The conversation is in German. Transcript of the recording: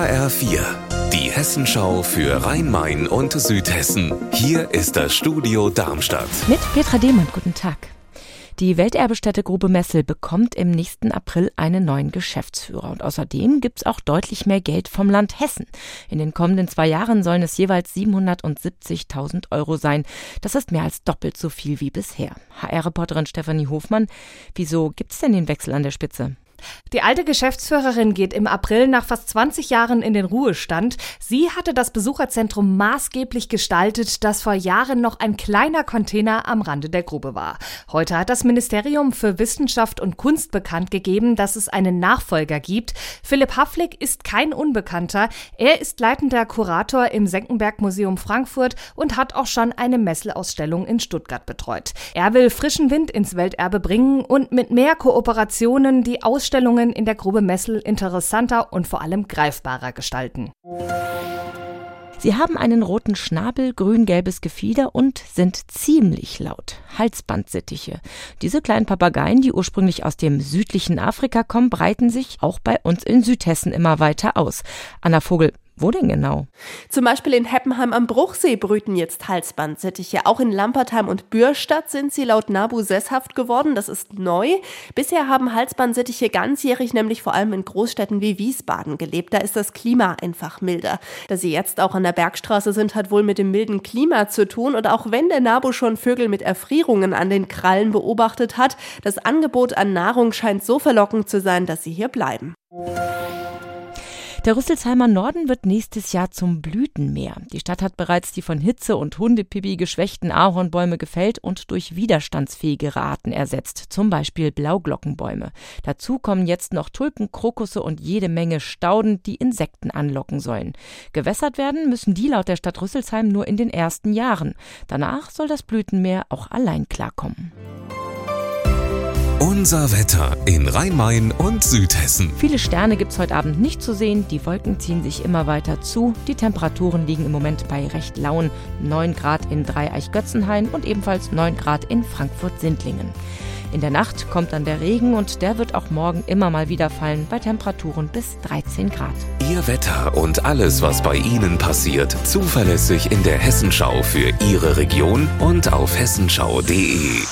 HR4, die Hessenschau für Rhein-Main und Südhessen. Hier ist das Studio Darmstadt. Mit Petra Demann, guten Tag. Die Welterbestätte Grube Messel bekommt im nächsten April einen neuen Geschäftsführer. Und außerdem gibt's auch deutlich mehr Geld vom Land Hessen. In den kommenden zwei Jahren sollen es jeweils 770.000 Euro sein. Das ist mehr als doppelt so viel wie bisher. HR-Reporterin Stefanie Hofmann, wieso gibt's denn den Wechsel an der Spitze? Die alte Geschäftsführerin geht im April nach fast 20 Jahren in den Ruhestand. Sie hatte das Besucherzentrum maßgeblich gestaltet, das vor Jahren noch ein kleiner Container am Rande der Grube war. Heute hat das Ministerium für Wissenschaft und Kunst bekannt gegeben, dass es einen Nachfolger gibt. Philipp Havlik ist kein Unbekannter. Er ist leitender Kurator im Senckenberg Museum Frankfurt und hat auch schon eine Messelausstellung in Stuttgart betreut. Er will frischen Wind ins Welterbe bringen und mit mehr Kooperationen die Ausstellung Ausstellungen in der Grube Messel interessanter und vor allem greifbarer gestalten. Sie haben einen roten Schnabel, grün-gelbes Gefieder und sind ziemlich laut. Halsbandsittiche. Diese kleinen Papageien, die ursprünglich aus dem südlichen Afrika kommen, breiten sich auch bei uns in Südhessen immer weiter aus. Anna Vogel, wo denn genau? Zum Beispiel in Heppenheim am Bruchsee brüten jetzt Halsbandsittiche. Auch in Lampertheim und Bürstadt sind sie laut NABU sesshaft geworden. Das ist neu. Bisher haben Halsbandsittiche ganzjährig nämlich vor allem in Großstädten wie Wiesbaden gelebt. Da ist das Klima einfach milder. Dass sie jetzt auch an der Bergstraße sind, hat wohl mit dem milden Klima zu tun. Und auch wenn der NABU schon Vögel mit Erfrierungen an den Krallen beobachtet hat, das Angebot an Nahrung scheint so verlockend zu sein, dass sie hier bleiben. Der Rüsselsheimer Norden wird nächstes Jahr zum Blütenmeer. Die Stadt hat bereits die von Hitze und Hundepipi geschwächten Ahornbäume gefällt und durch widerstandsfähigere Arten ersetzt, zum Beispiel Blauglockenbäume. Dazu kommen jetzt noch Tulpen, Krokusse und jede Menge Stauden, die Insekten anlocken sollen. Gewässert werden müssen die laut der Stadt Rüsselsheim nur in den ersten Jahren. Danach soll das Blütenmeer auch allein klarkommen. Unser Wetter in Rhein-Main und Südhessen. Viele Sterne gibt's heute Abend nicht zu sehen. Die Wolken ziehen sich immer weiter zu. Die Temperaturen liegen im Moment bei recht lauen 9 Grad in Dreieich-Götzenhain und ebenfalls 9 Grad in Frankfurt-Sindlingen. In der Nacht kommt dann der Regen und der wird auch morgen immer mal wieder fallen bei Temperaturen bis 13 Grad. Ihr Wetter und alles, was bei Ihnen passiert, zuverlässig in der Hessenschau für Ihre Region und auf hessenschau.de.